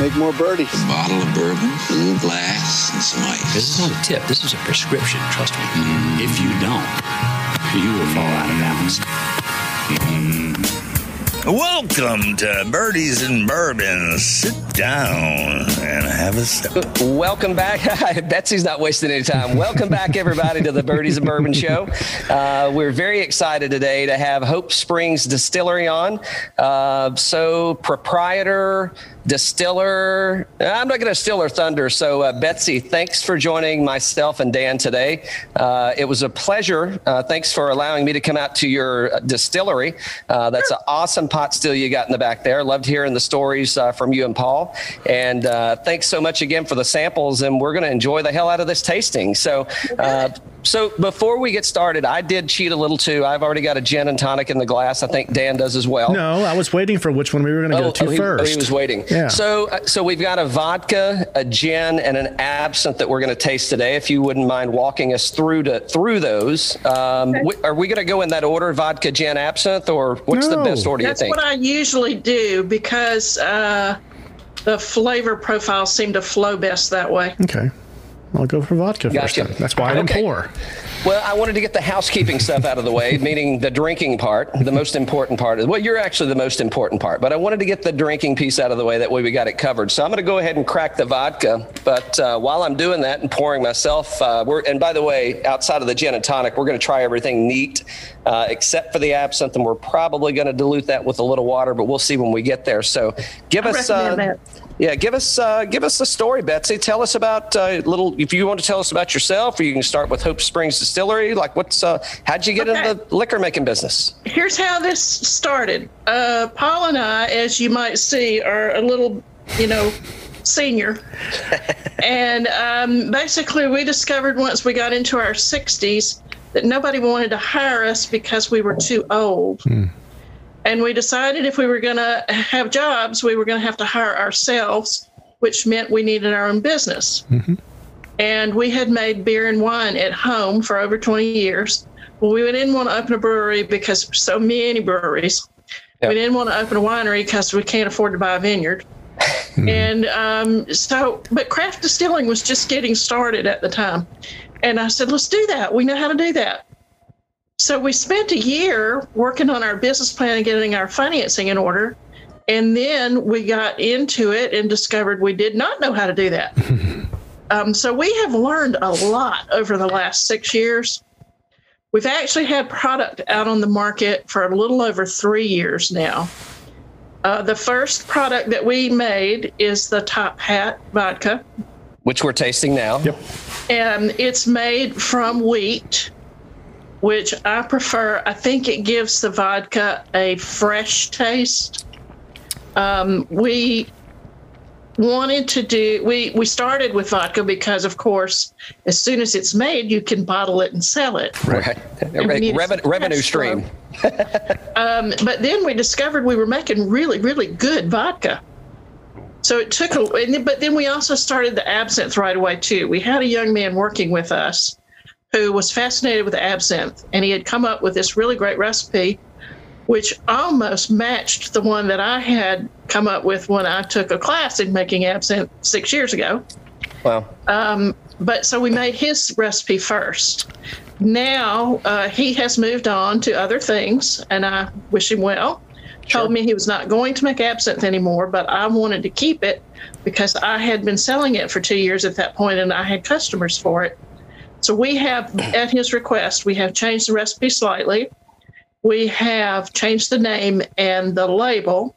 make more birdies. A bottle of bourbon, a little glass, and some ice. This is not a tip. This is a prescription. Trust me. Mm. If you don't, you will fall out of balance. Welcome to Birdies and Bourbon. Sit down and have a sip. Welcome back. Betsy's not wasting any time. Welcome back, everybody, to the Birdies and Bourbon Show. Uh, we're very excited today to have Hope Springs Distillery on. Uh, so, proprietor, distiller. I'm not going to steal her thunder. So, uh, Betsy, thanks for joining myself and Dan today. Uh, it was a pleasure. Uh, thanks for allowing me to come out to your distillery. Uh, that's an awesome pot still you got in the back there. Loved hearing the stories uh, from you and Paul. And uh, thanks so much again for the samples. And we're going to enjoy the hell out of this tasting. So, so before we get started, I did cheat a little too. I've already got a gin and tonic in the glass. I think Dan does as well. No, I was waiting for which one we were going to go to oh, he, first. Oh, he was waiting. Yeah. So, uh, so we've got a vodka, a gin, and an absinthe that we're going to taste today. If you wouldn't mind walking us through to through those, um, Okay. w- are we going to go in that order: vodka, gin, absinthe, or what's the best order That's you think? what I usually do because uh, the flavor profile seem to flow best that way. Okay. I'll go for vodka Gotcha. first. then. That's why I didn't Okay. pour. Well, I wanted to get the housekeeping stuff out of the way, meaning the drinking part, the most important part. Well, you're actually the most important part, but I wanted to get the drinking piece out of the way. That way we got it covered. So I'm going to go ahead and crack the vodka. But uh, while I'm doing that and pouring myself, uh, we're, and by the way, outside of the gin and tonic, we're going to try everything neat, uh, except for the absinthe, and we're probably going to dilute that with a little water, but we'll see when we get there. So give I us. Uh, that. yeah, give us uh, give us the story, Betsy. Tell us about uh, little. If you want to tell us about yourself, or you can start with Hope Springs Distillery. Like, what's uh, how'd you get Okay. into the liquor making business? Here's how this started. Uh, Paul and I, as you might see, are a little, you know, senior. and um, basically, we discovered once we got into our 60s that nobody wanted to hire us because we were too old. Hmm. And we decided if we were going to have jobs, we were going to have to hire ourselves, which meant we needed our own business. Mm-hmm. And we had made beer and wine at home for over 20 years. Well, we didn't want to open a brewery because so many breweries. Yeah. We didn't want to open a winery because we can't afford to buy a vineyard. Hmm. And um, so, but craft distilling was just getting started at the time. And I said, let's do that. We know how to do that. So we spent a year working on our business plan and getting our financing in order. And then we got into it and discovered we did not know how to do that. um, so we have learned a lot over the last six years. We've actually had product out on the market for a little over three years now. Uh, the first product that we made is the Top Hat vodka, Which we're tasting now. Yep. And it's made from wheat, which I prefer. I think it gives the vodka a fresh taste. Um, we wanted to do we we started with vodka because of course as soon as it's made you can bottle it and sell it Right. we Reven- revenue stream. um, but then we discovered we were making really, really good vodka. So it took a, but then we also started the absinthe right away too. We had a young man working with us who was fascinated with absinthe, and he had come up with this really great recipe, which almost matched the one that I had come up with when I took a class in making absinthe six years ago. Wow. Um, but so we made his recipe first. Now uh, he has moved on to other things, and I wish him well. Told me he was not going to make absinthe anymore, but I wanted to keep it because I had been selling it for two years at that point, and I had customers for it. So we have, at his request, we have changed the recipe slightly. We have changed the name and the label,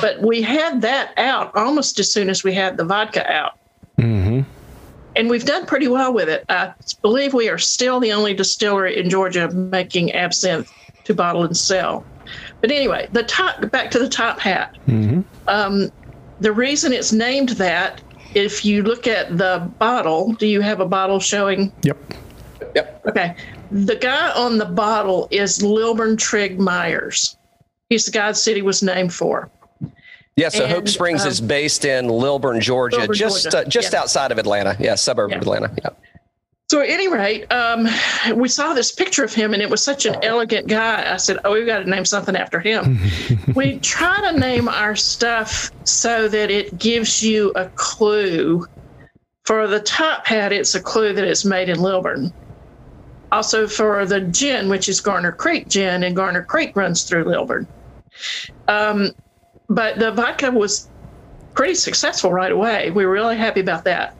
but we had that out almost as soon as we had the vodka out mm-hmm. and we've done pretty well with it. I believe we are still the only distillery in Georgia making absinthe to bottle and sell. But anyway, the top back to the top hat. Um, the reason it's named that, if you look at the bottle, do you have a bottle showing? Yep. Yep. Okay, the guy on the bottle is Lilburn Trigg Myers. He's the guy the city was named for. Yeah. So Hope Springs um, is based in Lilburn, Georgia, Lilburn, just Georgia, Uh, just yeah. outside of Atlanta. Yeah, suburb Yeah. of Atlanta. Yeah. So at any rate, um, we saw this picture of him, and it was such an elegant guy. I said, "Oh, we've got to name something after him." we try to name our stuff so that it gives you a clue. For the top hat, it's a clue that it's made in Lilburn. Also, for the gin, which is Garner Creek gin, and Garner Creek runs through Lilburn. Um, but the vodka was pretty successful right away. We were really happy about that.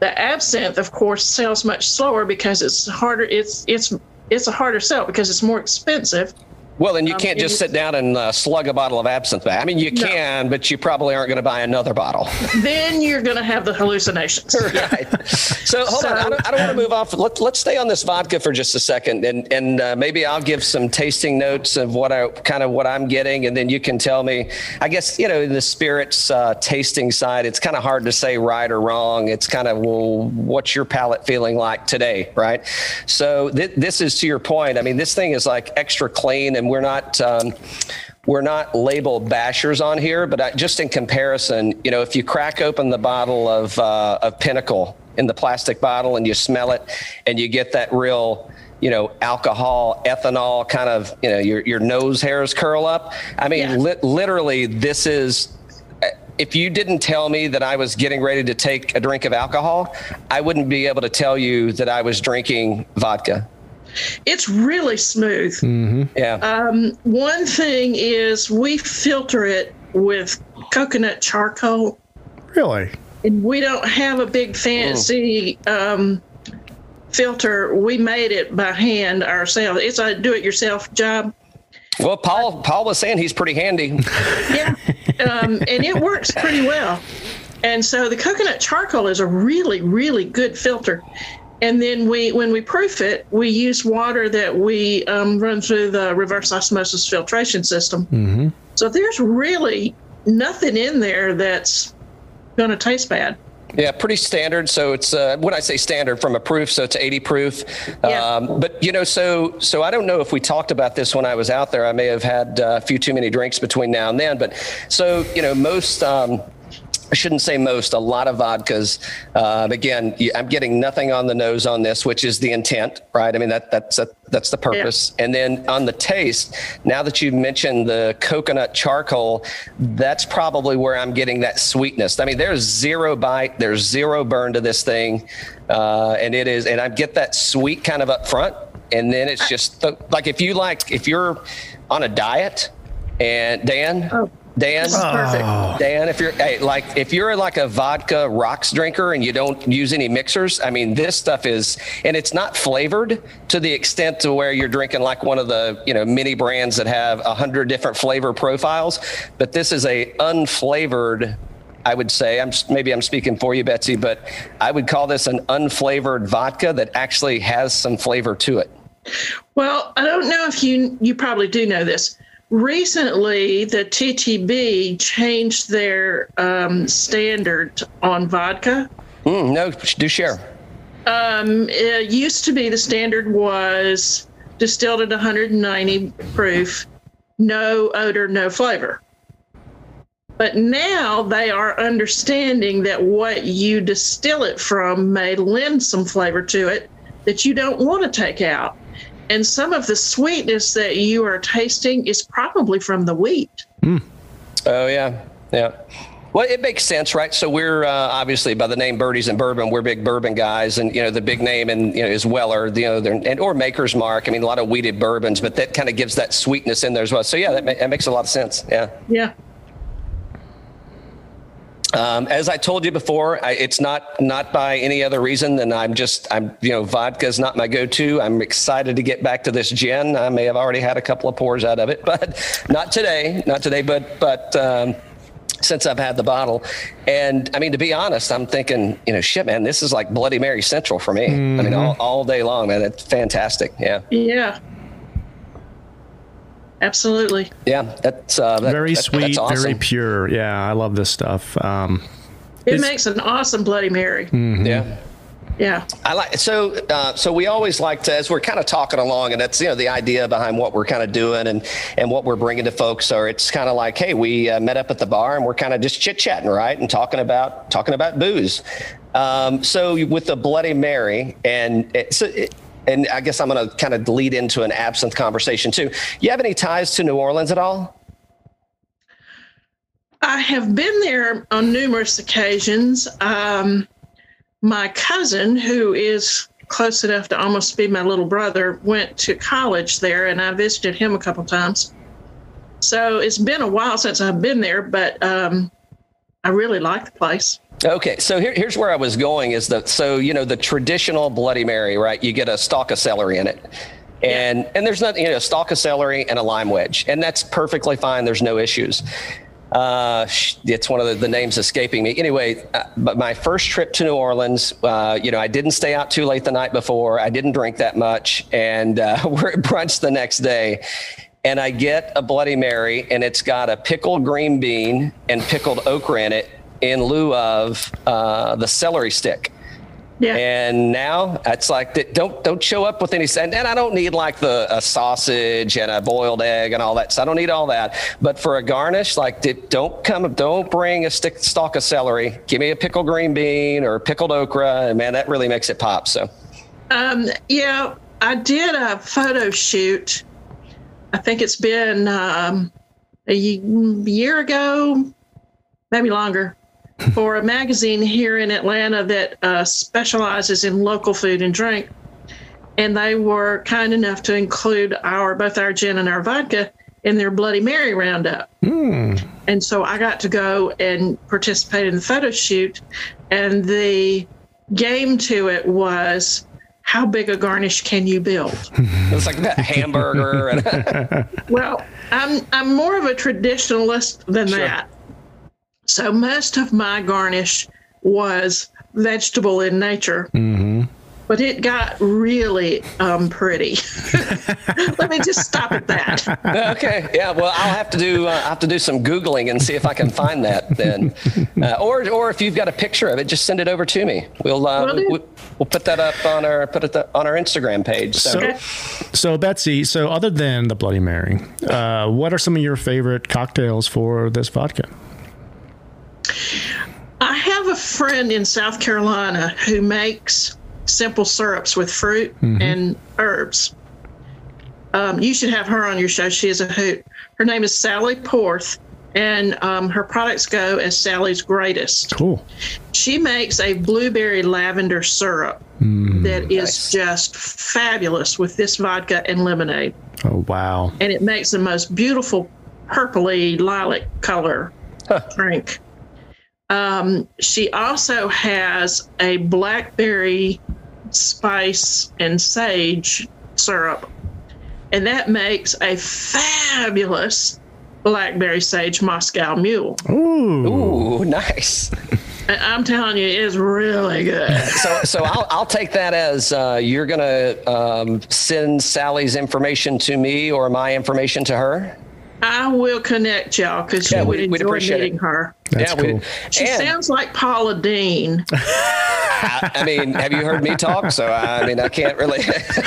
The absinthe, of course, sells much slower because it's harder. It's it's it's a harder sell because it's more expensive. Well, and you Um, can't just sit down and uh, slug a bottle of absinthe back. I mean, you No. can, but you probably aren't going to buy another bottle. then you're going to have the hallucinations. right. So hold on. I don't, I don't want to move off. Let, let's stay on this vodka for just a second, and and uh, maybe I'll give some tasting notes of what I kind of what I'm getting, and then you can tell me. I guess you know in the spirits uh, tasting side, it's kind of hard to say right or wrong. It's kind of well, what's your palate feeling like today, right? So th- this is to your point. I mean, this thing is like extra clean, and we're not. Um, we're not labeled bashers on here, but I, just in comparison, you know, if you crack open the bottle of uh, of Pinnacle in the plastic bottle and you smell it, and you get that real, you know, alcohol, ethanol kind of, you know, your your nose hairs curl up. I mean, Yeah. li- literally, this is. If you didn't tell me that I was getting ready to take a drink of alcohol, I wouldn't be able to tell you that I was drinking vodka. It's really smooth. Yeah. Um, one thing is we filter it with coconut charcoal, Really? and we don't have a big fancy um, filter. We made it by hand ourselves. It's a do-it-yourself job. well, Paul Paul was saying he's pretty handy. Yeah, um, and it works pretty well. And so the coconut charcoal is a really, really good filter. And then we, when we proof it, we use water that we um, run through the reverse osmosis filtration system. So there's really nothing in there that's going to taste bad. Yeah, pretty standard. So it's uh, when I say standard from a proof, so it's 80 proof. Yeah. Um, but you know, so so I don't know if we talked about this when I was out there. I may have had uh, a few too many drinks between now and then. But so you know, most. Um, I shouldn't say most, a lot of vodkas. Uh, again, I'm getting nothing on the nose on this, which is the intent, right? I mean, that, that's, that's the purpose. And then on the taste, now that you've mentioned the coconut charcoal, that's probably where I'm getting that sweetness. I mean, there's zero bite, there's zero burn to this thing. Uh, and it is, and I get that sweet kind of up front. And then it's just the, like if you like, if you're on a diet and Dan, Dan, perfect. Oh. Dan, if you're hey, like if you're like a vodka rocks drinker and you don't use any mixers, I mean this stuff is and it's not flavored to the extent to where you're drinking like one of the you know mini brands that have a hundred different flavor profiles, but this is a unflavored. I would say I'm maybe I'm speaking for you, Betsy, but I would call this an unflavored vodka that actually has some flavor to it. Well, I don't know if you you probably do know this. Recently, the TTB changed their um, standard on vodka. Mm, no, do share. Um, it used to be the standard was distilled at 190 proof, no odor, no flavor. But now they are understanding that what you distill it from may lend some flavor to it that you don't want to take out. And some of the sweetness that you are tasting is probably from the wheat. Oh yeah, yeah. Well, it makes sense, right? So we're uh, obviously by the name Birdies and Bourbon, we're big bourbon guys, and you know the big name and you know is Weller, you know, and or Maker's Mark. I mean, a lot of wheated bourbons, but that kind of gives that sweetness in there as well. So yeah, that, ma- that makes a lot of sense. Yeah. Yeah. Um, as I told you before, I, it's not not by any other reason than I'm just I'm you know vodka is not my go-to. I'm excited to get back to this gin. I may have already had a couple of pours out of it, but not today, not today. But but um, since I've had the bottle, and I mean to be honest, I'm thinking you know shit, man, this is like Bloody Mary Central for me. I mean all, all day long, man. It's fantastic. Yeah, Yeah. Absolutely. yeah. That's uh, that- Very that- sweet, that's awesome. very pure. Yeah, I love this stuff. Um, It makes an awesome Bloody Mary. Yeah. Yeah. I like so. Uh, so we always like to, as we're kind of talking along, and that's you know the idea behind what we're kind of doing and and what we're bringing to folks. Or it's kind of like, hey, we uh, met up at the bar and we're kind of just chit chatting, right, and talking about talking about booze. Um, so with the Bloody Mary, and it, so. It, and I guess I'm going to kind of lead into an absinthe conversation too. You have any ties to New Orleans at all? I have been there on numerous occasions. Um, my cousin, who is close enough to almost be my little brother, went to college there, and I visited him a couple times. So it's been a while since I've been there, but um, I really like the place. Okay, so here, here's where I was going is that so you know the traditional Bloody Mary, right? You get a stalk of celery in it, and yeah. and there's nothing you know a stalk of celery and a lime wedge, and that's perfectly fine. There's no issues. Uh, it's one of the, the, names escaping me. Anyway, uh, but my first trip to New Orleans, uh, you know, I didn't stay out too late the night before. I didn't drink that much, and uh, we're at brunch the next day. And I get a Bloody Mary, and it's got a pickled green bean and pickled okra in it in lieu of uh, the celery stick. Yeah. And now it's like don't don't show up with any and, and I don't need like the a sausage and a boiled egg and all that. So I don't need all that. But for a garnish, like don't come don't bring a stick stalk of celery. Give me a pickled green bean or pickled okra, and man, that really makes it pop. So. Um, yeah, I did a photo shoot. I think it's been um, a year ago, maybe longer for a magazine here in Atlanta that uh, specializes in local food and drink. And they were kind enough to include our both our gin and our vodka in their Bloody Mary roundup. Mm. And so I got to go and participate in the photo shoot. And the game to it was how big a garnish can you build? it's like that hamburger. well, I'm I'm more of a traditionalist than sure. that. So most of my garnish was vegetable in nature. Mm-hmm. But it got really um, pretty. Let me just stop at that. Okay. Yeah. Well, I'll have to do. Uh, I have to do some googling and see if I can find that then, uh, or or if you've got a picture of it, just send it over to me. We'll uh, we, will we'll put that up on our put it on our Instagram page. So, so, okay. so Betsy. So other than the Bloody Mary, uh, what are some of your favorite cocktails for this vodka? I have a friend in South Carolina who makes simple syrups with fruit mm-hmm. and herbs. Um, you should have her on your show. She is a hoot. Her name is Sally Porth, and um, her products go as Sally's Greatest. Cool. She makes a blueberry lavender syrup mm, that is nice. just fabulous with this vodka and lemonade. Oh, wow. And it makes the most beautiful purpley lilac color huh. drink. Um, she also has a blackberry spice and sage syrup, and that makes a fabulous blackberry sage Moscow Mule. Ooh, Ooh nice. I'm telling you, it's really good. so, so I'll, I'll take that as uh, you're going to um, send Sally's information to me or my information to her. I will connect y'all because yeah, you would enjoy meeting it. her. That's yeah, cool. she and, sounds like Paula Deen. I, I, mean, have you heard me talk? So I mean, I can't really.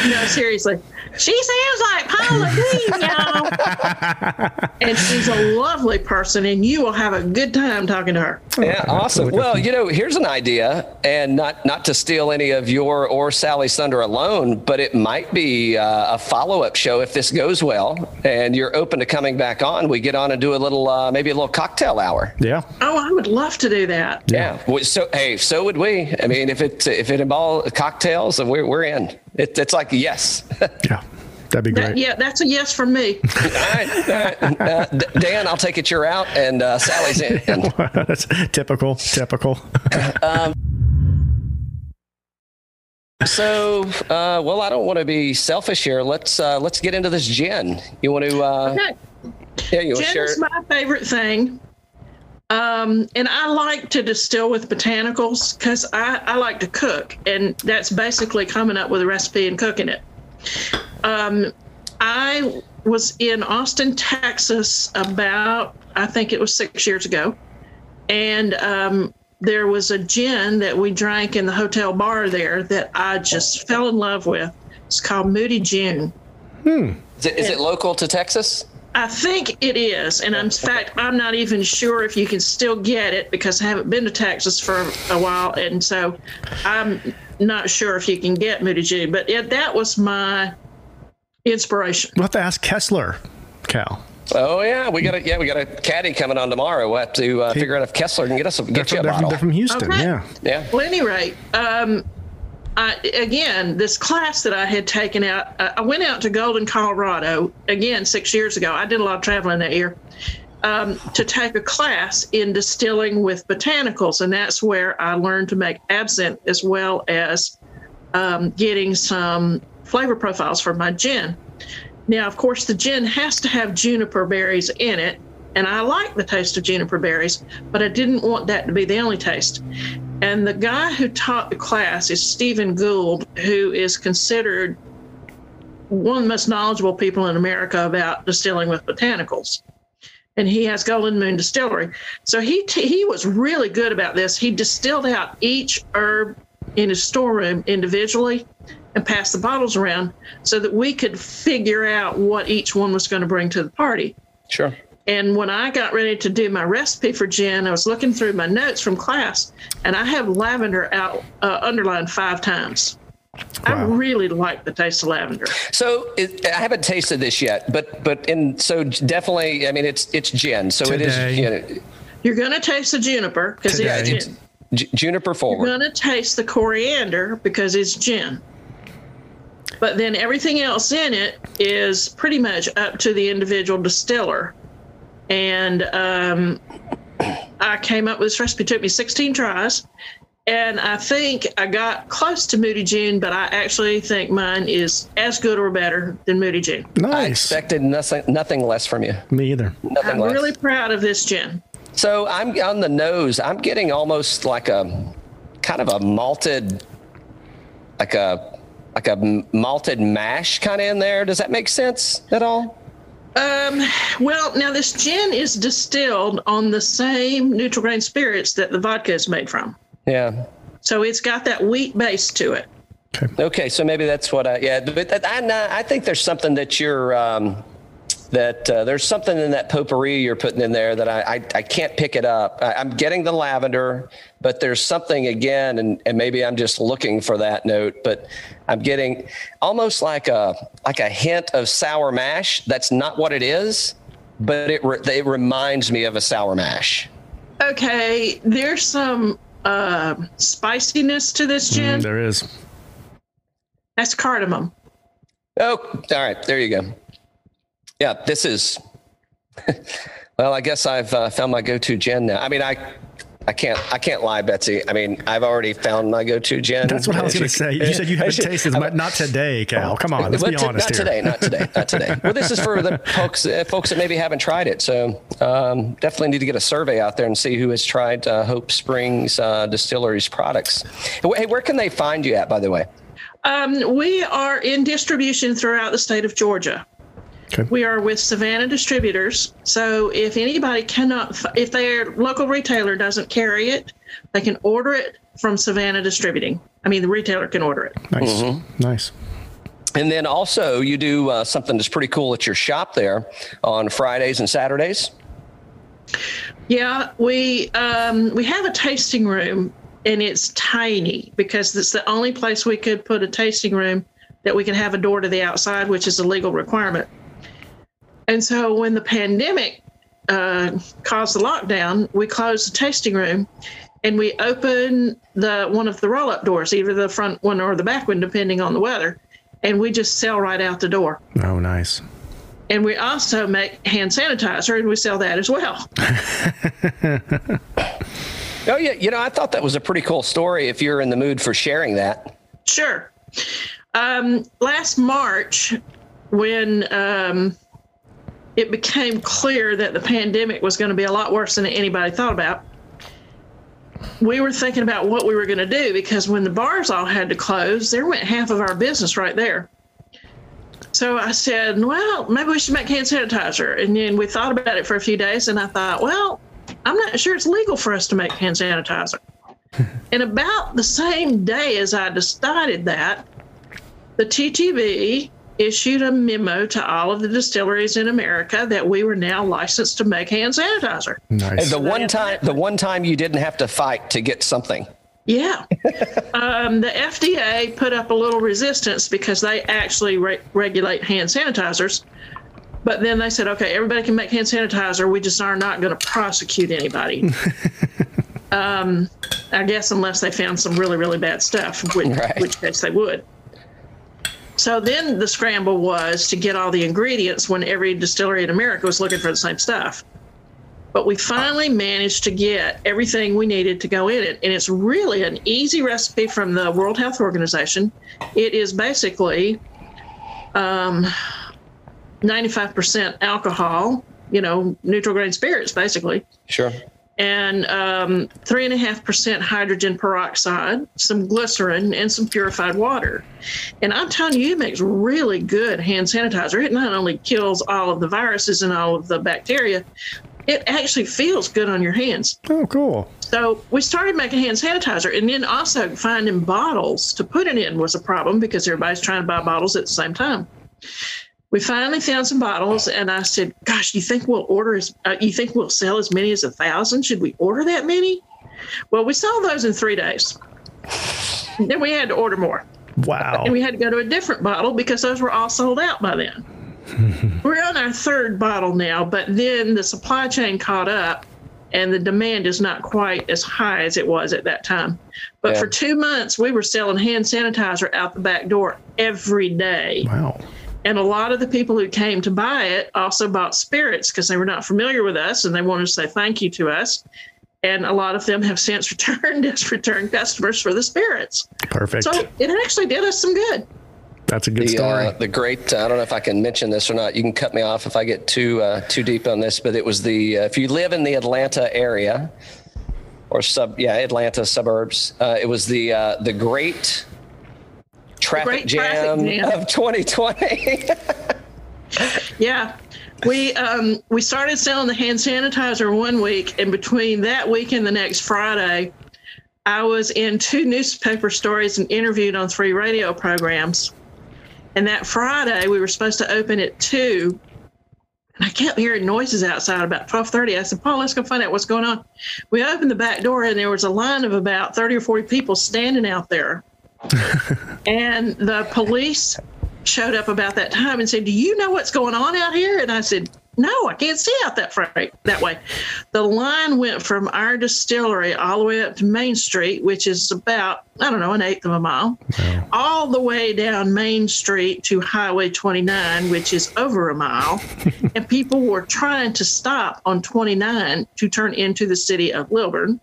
no, seriously, she sounds like Paula Deen, y'all. and she's a lovely person, and you will have a good time talking to her. Yeah, awesome. Well, you know, here's an idea, and not not to steal any of your or Sally's thunder alone, but it might be uh, a follow up show if this goes well, and you're open to coming back on. We get on and do a little, uh, maybe a little cocktail hour. Yeah. Oh, I would love to do that. Yeah. yeah. So hey, so would we. I mean, if it if it involves cocktails, we're we're in. It, it's like yes. yeah. That'd be great. That, yeah, that's a yes from me. all right, all right. Uh, Dan, I'll take it you're out, and uh, Sally's in. that's typical. Typical. um, so, uh, well, I don't want to be selfish here. Let's uh, let's get into this gin. You want to? Uh, okay. Yeah, you want to share? Gin is my favorite thing. Um, and I like to distill with botanicals because I, I like to cook, and that's basically coming up with a recipe and cooking it. Um, I was in Austin, Texas about, I think it was six years ago, and um, there was a gin that we drank in the hotel bar there that I just fell in love with. It's called Moody June. Is it, is it local to Texas? I think it is. And in fact, I'm not even sure if you can still get it because I haven't been to Texas for a while. And so I'm not sure if you can get Moody June. But yeah, that was my inspiration. We'll have to ask Kessler, Cal. Oh yeah, we got a yeah we got a caddy coming on tomorrow. We'll have to uh, figure out if Kessler can get us a, They're get you from, a they're, from, bottle. they're from Houston. Okay. Yeah. Yeah. Well, at any rate, um, I, again, this class that I had taken out, I went out to Golden, Colorado, again, six years ago. I did a lot of traveling that year um, to take a class in distilling with botanicals. And that's where I learned to make absinthe as well as um, getting some flavor profiles for my gin. Now, of course, the gin has to have juniper berries in it. And I like the taste of juniper berries, but I didn't want that to be the only taste. And the guy who taught the class is Stephen Gould, who is considered one of the most knowledgeable people in America about distilling with botanicals. And he has Golden Moon Distillery. So he t- he was really good about this. He distilled out each herb in his storeroom individually and passed the bottles around so that we could figure out what each one was going to bring to the party. Sure. And when I got ready to do my recipe for gin, I was looking through my notes from class, and I have lavender out uh, underlined five times. I really like the taste of lavender. So it, I haven't tasted this yet, but but in so definitely, I mean it's it's gin, so it is Today. you know, You're going to taste the juniper because it's gin. J- juniper forward. You're going to taste the coriander because it's gin. But then everything else in it is pretty much up to the individual distiller. And um, I came up with this recipe. It took me 16 tries. And I think I got close to Moody June, but I actually think mine is as good or better than Moody June. Nice. I expected nothing nothing less from you. Me either. Nothing I'm less. really proud of this gin. So I'm on the nose. I'm getting almost like a kind of a malted, like a like a malted mash kind of in there. Does that make sense at all? Um, well, now this gin is distilled on the same neutral grain spirits that the vodka is made from. Yeah. So it's got that wheat base to it. Okay, okay so maybe that's what I yeah. But I I think there's something that you're um, that uh, there's something in that potpourri you're putting in there that I I, I can't pick it up. I, I'm getting the lavender, but there's something again, and, and maybe I'm just looking for that note. But I'm getting almost like a like a hint of sour mash. That's not what it is, but it re- it reminds me of a sour mash. Okay, there's some uh, spiciness to this gin. There is. That's cardamom. Oh, all right. There you go. Yeah, this is. well, I guess I've uh, found my go-to gin now. I mean, I, I can't, I can't lie, Betsy. I mean, I've already found my go-to gin. That's what I was going to say. You said you haven't Actually, tasted, but not today, Cal. Come on, let's be to- honest not here. today, not today, not today. Well, this is for the folks, uh, folks that maybe haven't tried it. So um, definitely need to get a survey out there and see who has tried uh, Hope Springs uh, Distillery's products. Hey, where can they find you at, by the way? Um, we are in distribution throughout the state of Georgia. Okay. We are with Savannah Distributors. So if anybody cannot, if their local retailer doesn't carry it, they can order it from Savannah Distributing. I mean, the retailer can order it. Nice. Mm-hmm. Nice. And then also, you do uh, something that's pretty cool at your shop there on Fridays and Saturdays. Yeah, we um, we have a tasting room, and it's tiny because it's the only place we could put a tasting room that we can have a door to the outside, which is a legal requirement. And so when the pandemic uh, caused the lockdown, we closed the tasting room, and we open the one of the roll-up doors, either the front one or the back one, depending on the weather, and we just sell right out the door. Oh, nice. And we also make hand sanitizer, and we sell that as well. Oh yeah, you know, I thought that was a pretty cool story. If you're in the mood for sharing that, Sure. Um, last March, when um, it became clear that the pandemic was going to be a lot worse than anybody thought about, we were thinking about what we were going to do because when the bars all had to close, there went half of our business right there. So I said, well, maybe we should make hand sanitizer. And then we thought about it for a few days, and I thought, well, I'm not sure it's legal for us to make hand sanitizer. and about the same day as I decided that, the TTB issued a memo to all of the distilleries in America that we were now licensed to make hand sanitizer. Nice. The one time, the one time you didn't have to fight to get something. Yeah. um, the FDA put up a little resistance because they actually re- regulate hand sanitizers. But then they said, okay, everybody can make hand sanitizer. We just are not going to prosecute anybody. um, I guess unless they found some really, really bad stuff, which, Right. which case they would. So then the scramble was to get all the ingredients when every distillery in America was looking for the same stuff. But we finally managed to get everything we needed to go in it. And it's really an easy recipe from the World Health Organization. It is basically um, 95% alcohol, you know, neutral grain spirits, basically Sure. And um, three and a half percent hydrogen peroxide, some glycerin, and some purified water. And I'm telling you, it makes really good hand sanitizer. It not only kills all of the viruses and all of the bacteria, it actually feels good on your hands. oh, cool. So we started making hand sanitizer, and then also finding bottles to put it in was a problem because everybody's trying to buy bottles at the same time. We finally found some bottles, and I said, "Gosh, you think we'll order? As, uh, you think we'll sell as many as a thousand? Should we order that many?" Well, we sold those in three days. then we had to order more, Wow. and we had to go to a different bottle because those were all sold out by then. We're on our third bottle now, but then the supply chain caught up and the demand is not quite as high as it was at that time. But Yeah. for two months, we were selling hand sanitizer out the back door every day. Wow. And a lot of the people who came to buy it also bought spirits because they were not familiar with us and they wanted to say thank you to us. And a lot of them have since returned as return customers for the spirits. Perfect. So it actually did us some good. That's a good The, story. uh, the great, I don't know if I can mention this or not. You can cut me off if I get too uh, too deep on this, but it was the uh, if you live in the Atlanta area or sub, yeah, Atlanta suburbs, uh, it was the uh, the great traffic, jam, traffic jam. of 2020. Yeah. We um, we started selling the hand sanitizer one week, and between that week and the next Friday, I was in two newspaper stories and interviewed on three radio programs. And that Friday, we were supposed to open at two, and I kept hearing noises outside about twelve thirty. I said, "Paul, let's go find out what's going on." We opened the back door, and there was a line of about thirty or forty people standing out there. And the police showed up about that time and said, "Do you know what's going on out here?" And I said, "No, I can't see out that far, that way." The line went from our distillery all the way up to Main Street, which is about I don't know an eighth of a mile, all the way down Main Street to Highway 29, which is over a mile, and people were trying to stop on 29 to turn into the city of Lilburn.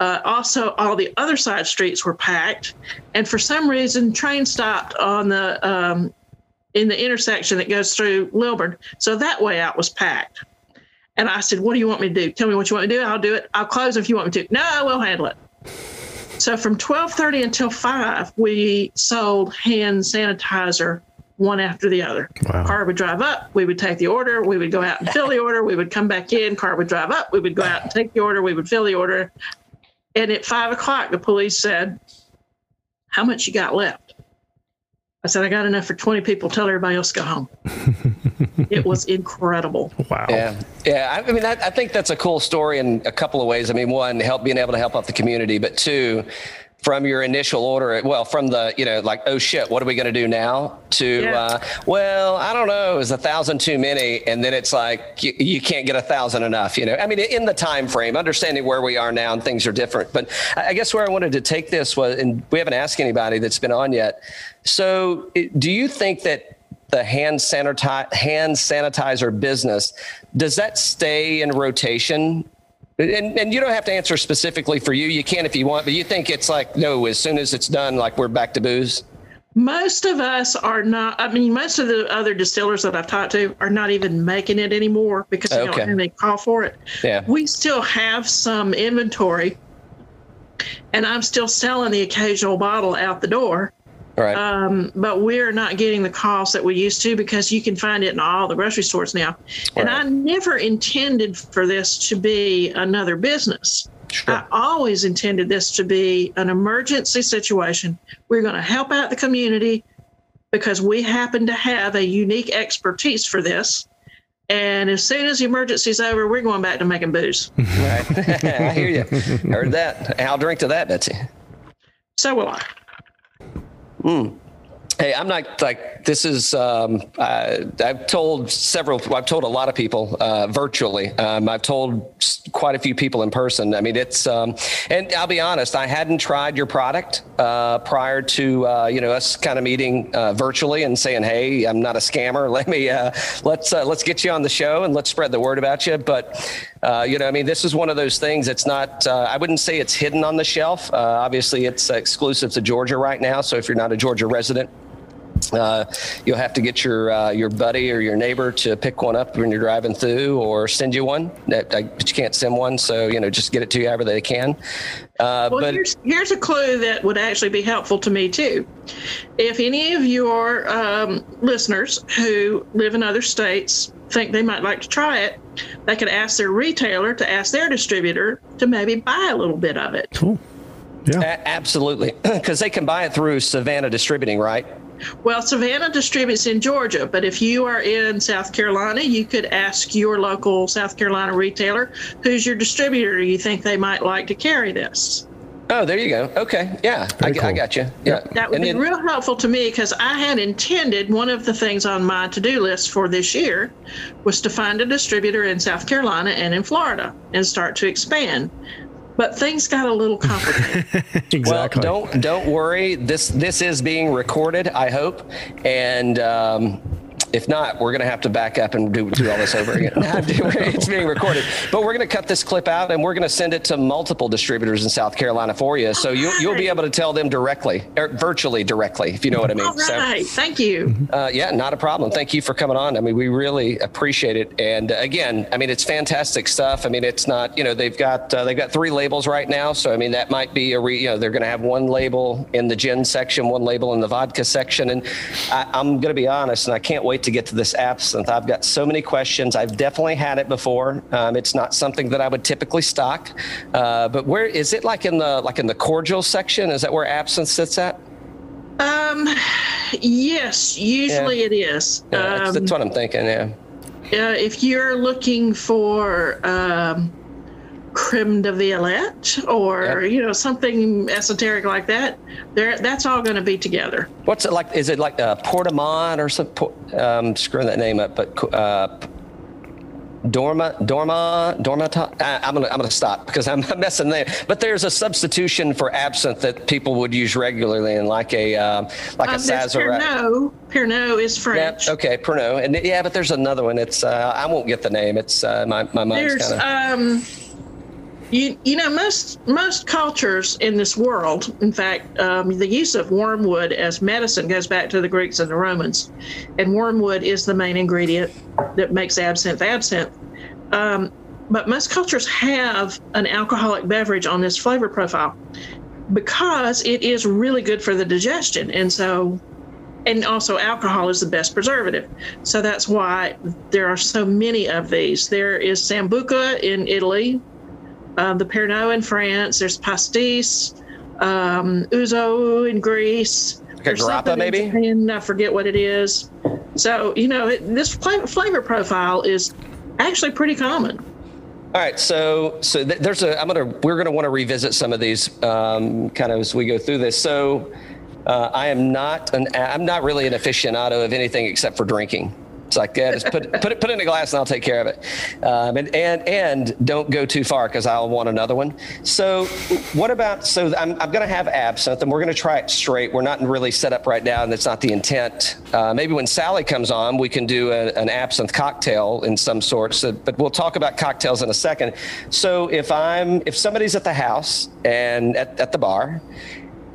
Uh, also, all the other side streets were packed, and for some reason, train stopped on the um, in the intersection that goes through Lilburn. So that way out was packed. And I said, "What do you want me to do? Tell me what you want me to do. I'll do it. I'll close if you want me to. No, we'll handle it." So from 12:30 until five, we sold hand sanitizer one after the other. Wow. Car would drive up, we would take the order, we would go out and fill the order, we would come back in, car would drive up, we would go out and take the order, we would fill the order. And at five o'clock, the police said, How much you got left? I said, I got enough for 20 people. Tell everybody else to go home. it was incredible. wow. Yeah, yeah. I, I mean, I, I think that's a cool story in a couple of ways. I mean, one, help being able to help out the community, but two, from your initial order, well, from the you know, like, oh shit, what are we going to do now? To, Yeah. uh, well, I don't know, is a thousand too many? And then it's like you, you can't get a thousand enough. You know, I mean, in the time frame, understanding where we are now and things are different. But I guess where I wanted to take this was, and we haven't asked anybody that's been on yet. So, do you think that the hand sanitize hand sanitizer business does that stay in rotation and, and you don't have to answer specifically for you you can if you want but you think it's like no as soon as it's done like we're back to booze Most of us are not, I mean, most of the other distillers that I've talked to are not even making it anymore because they Okay. don't have any call for it. yeah We still have some inventory, and I'm still selling the occasional bottle out the door. All right Um, but we're not getting the costs that we used to because you can find it in all the grocery stores now. And Right. I never intended for this to be another business. I always intended this to be an emergency situation. We're going to help out the community because we happen to have a unique expertise for this. And as soon as the emergency's over, we're going back to making booze. Right. I hear you. Heard that. I'll drink to that, Betsy. So will I. Hey, I'm not like this is. Um, uh, I've told several. I've told a lot of people uh, virtually. Um, I've told quite a few people in person. I mean, it's. Um, and I'll be honest. I hadn't tried your product uh, prior to uh, you know us kind of meeting uh, virtually and saying, "Hey, I'm not a scammer. Let me uh, let's let's get you on the show and let's spread the word about you." But uh, you know, I mean, this is one of those things. It's not. Uh, I wouldn't say it's hidden on the shelf. Uh, obviously, it's exclusive to Georgia right now. So if you're not a Georgia resident. Uh, you'll have to get your uh, your buddy or your neighbor to pick one up when you're driving through, or send you one. That, I, but you can't send one, so you know just get it to you however they can. Uh, Well, but here's, here's a clue that would actually be helpful to me, too. If any of your um, listeners who live in other states think they might like to try it, they could ask their retailer to ask their distributor to maybe buy a little bit of it. Cool. Yeah. a- absolutely, because they can buy it through Savannah Distributing, right? Well, Savannah distributes in Georgia, but if you are in South Carolina, you could ask your local South Carolina retailer who's your distributor you think they might like to carry this. Oh, there you go. Okay, yeah, I, Very I got you. Yeah, That would And be then- real helpful to me because I had intended one of the things on my to do list for this year was to find a distributor in South Carolina and in Florida and start to expand. But things got a little complicated. Exactly. Well, don't don't worry. This this is being recorded. I hope, and um, if not, we're going to have to back up and do, do all this over again. it's being recorded, but we're going to cut this clip out and we're going to send it to multiple distributors in South Carolina for you, so you, you'll be able to tell them directly or virtually directly, if you know what I mean. All right. Thank you. Uh, yeah, not a problem. Thank you for coming on. I mean, we really appreciate it. And again, I mean, it's fantastic stuff. I mean, it's not, you know, they've got uh, they've got three labels right now. So I mean, that might be a, re, you know, they're going to have one label in the gin section, one label in the vodka section. And I, I'm going to be honest, and I can't wait to get to this absinthe. I've got so many questions. I've definitely had it before. Um, it's not something that I would typically stock. Uh, but where is it? Like in the like in the cordial section? Is that where absinthe sits at? Um, yes, usually it is. Yeah, that's, Um, that's what I'm thinking. Yeah. uh, if you're looking for um, creme de violette or Yep. you know something esoteric like that, there that's all going to be together. What's it like? Is it like uh, Portamont or something? Um, screwing that name up, but uh, Dorma, Dorma, Dormata. Uh, I'm gonna, I'm gonna stop because I'm messing there. But there's a substitution for absinthe that people would use regularly, and like a, um, like a Um, there's Sazerac. Pernod. Pernod is Yeah, French. okay, Pernod, and yeah, but there's another one. It's uh, I won't get the name. It's uh, my my mind's kind of. um, you you know most most cultures in this world, in fact, um, the use of wormwood as medicine goes back to the Greeks and the Romans, and wormwood is the main ingredient that makes absinthe absinthe. Um, but most cultures have an alcoholic beverage on this flavor profile because it is really good for the digestion, and so. And also, alcohol is the best preservative. So that's why there are so many of these. There is Sambuca in Italy, uh, the Pernod in France, there's Pastis, um, Ouzo in Greece. There's grappa, maybe? Japan, I forget what it is. So, you know, it, this flavor, flavor profile is actually pretty common. All right, so so th- there's a I'm gonna we're gonna want to revisit some of these um, kind of as we go through this. So uh, I am not an I'm not really an aficionado of anything except for drinking. It's like yeah, just put put it put it in a glass and I'll take care of it. Um, and and and don't go too far because I'll want another one. So what about so I'm I'm gonna have absinthe and we're gonna try it straight. We're not really set up right now and that's not the intent. Uh, maybe when Sally comes on, we can do a, an absinthe cocktail in some sort. So, but we'll talk about cocktails in a second. So if I'm if somebody's at the house and at, at the bar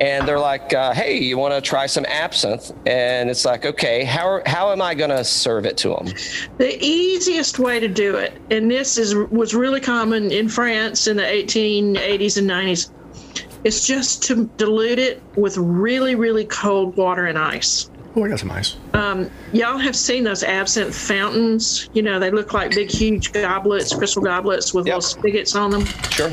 and they're like, uh, "Hey, you want to try some absinthe?" And it's like, "Okay, how how am I going to serve it to them?" The easiest way to do it, and this is was really common in France in the 1880s and 90s, is just to dilute it with really, really cold water and ice. Oh, I got some ice. Um, y'all have seen those absinthe fountains. You know, they look like big, huge goblets, crystal goblets with Yep. little spigots on them. Sure.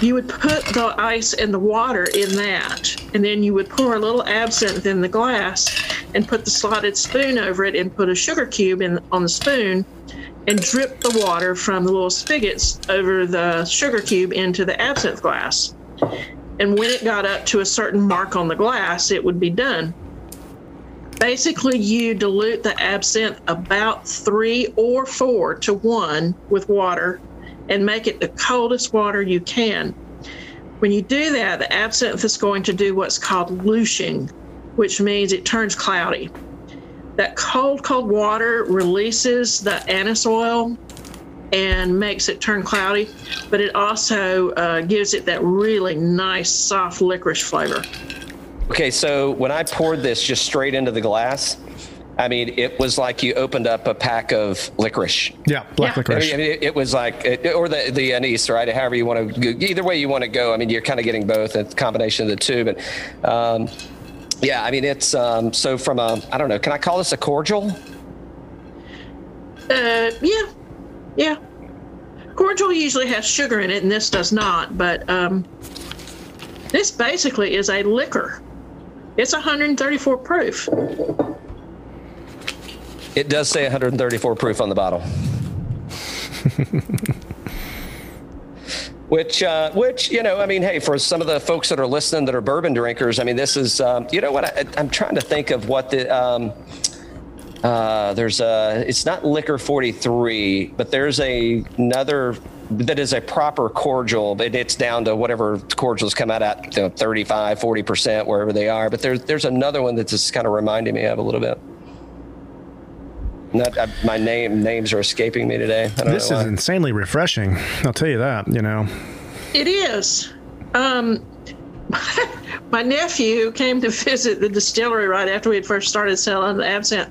You would put the ice and the water in that, and then you would pour a little absinthe in the glass and put the slotted spoon over it and put a sugar cube in on the spoon and drip the water from the little spigots over the sugar cube into the absinthe glass. And when it got up to a certain mark on the glass, it would be done. Basically, you dilute the absinthe about three or four to one with water and make it the coldest water you can. When you do that, the absinthe is going to do what's called louching, which means it turns cloudy. That cold, cold water releases the anise oil and makes it turn cloudy, but it also uh, gives it that really nice, soft licorice flavor. Okay, so when I poured this just straight into the glass, I mean, it was like you opened up a pack of licorice. Yeah, black Yeah. licorice. I mean, it, it was like, it, or the the anise, right? However you want to, go, either way you want to go. I mean, you're kind of getting both, a combination of the two. But um, yeah, I mean, it's um, so from a, I don't know, can I call this a cordial? Uh, yeah, yeah. Cordial usually has sugar in it, and this does not. But um, this basically is a liquor. It's 134 proof. It does say 134 proof on the bottle. which, uh, which you know, I mean, hey, for some of the folks that are listening that are bourbon drinkers, I mean, this is, um, you know, what I, I'm trying to think of what the. Um, uh, there's a, it's not Licor 43, but there's a another that is a proper cordial, but it's down to whatever cordials come out at, you know, 35, 40%, wherever they are. But there's, there's another one that's just kind of reminding me of a little bit. Not, uh, my name names are escaping me today. I don't This know is insanely refreshing. I'll tell you that. You know, It is. Um, my nephew came to visit the distillery right after we had first started selling the absinthe,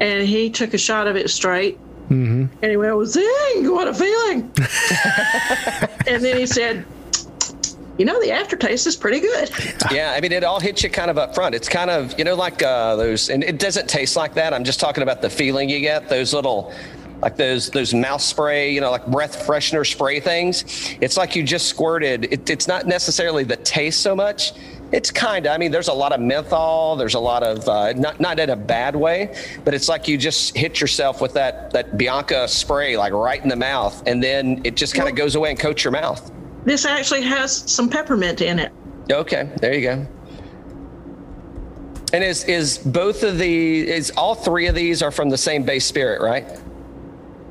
and he took a shot of it straight. Mm-hmm. And he went, "Zing! What a feeling!" and then he said, "You know, the aftertaste is pretty good." Yeah, I mean, it all hits you kind of up front. It's kind of, you know, like uh, those, and it doesn't taste like that. I'm just talking about the feeling you get. Those little, like those those mouth spray, you know, like breath freshener spray things. It's like you just squirted. It, it's not necessarily the taste so much. It's kind of. I mean, there's a lot of menthol. There's a lot of uh, not not in a bad way, but it's like you just hit yourself with that that Binaca spray, like right in the mouth, and then it just kind of goes away and coats your mouth. This actually has some peppermint in it. Okay, there you go. And is is both of the is all three of these are from the same base spirit, right?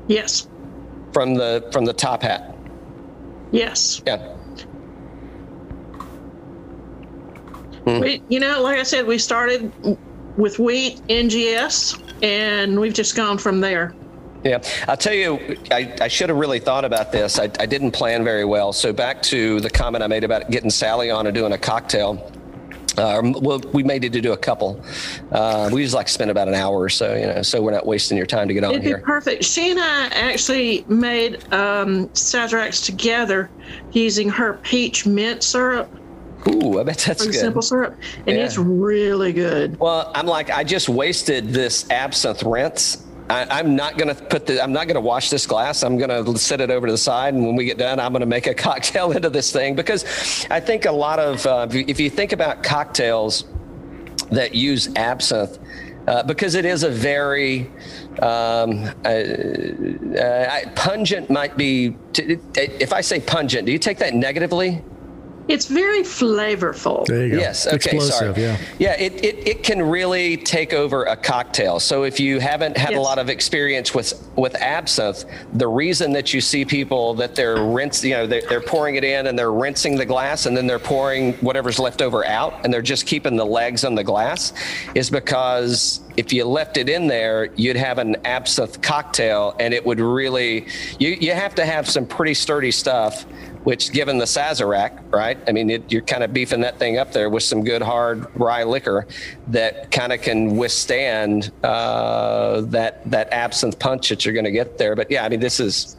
Yes, From the from the top hat. yes. Yeah. We, you know, like I said, we started with wheat, NGS, and we've just gone from there. Yeah, I'll tell you, I, I should have really thought about this. I, I didn't plan very well. So back to the comment I made about getting Sally on and doing a cocktail. Uh, well, we made it to do a couple. Uh, we just like spend about an hour or so, you know, so we're not wasting your time to get on It'd here. perfect. She and I actually made um, Sazeracs together using her peach mint syrup, Ooh, I bet that's good. simple syrup, and Yeah. it's really good. Well, I'm like, I just wasted this absinthe rinse. I, I'm not gonna put the. I'm not gonna wash this glass. I'm gonna set it over to the side, and when we get done, I'm gonna make a cocktail into this thing because I think a lot of uh, if you- if you think about cocktails that use absinthe. Uh, because it is a very um, uh, uh, pungent, might be. T- if I say pungent, do you take that negatively? It's very flavorful. there you go. Yes. Okay. Explosive. sorry. Yeah. Yeah. It, it, it can really take over a cocktail. So if you haven't had a lot of experience with with absinthe, the reason that you see people that they're rinse, you know, they're, they're pouring it in and they're rinsing the glass and then they're pouring whatever's left over out and they're just keeping the legs on the glass, is because if you left it in there, you'd have an absinthe cocktail and it would really. You you have to have some pretty sturdy stuff which given the Sazerac, right? I mean, it, you're kind of beefing that thing up there with some good hard rye liquor that kind of can withstand uh, that that absinthe punch that you're going to get there. But yeah, I mean, this is,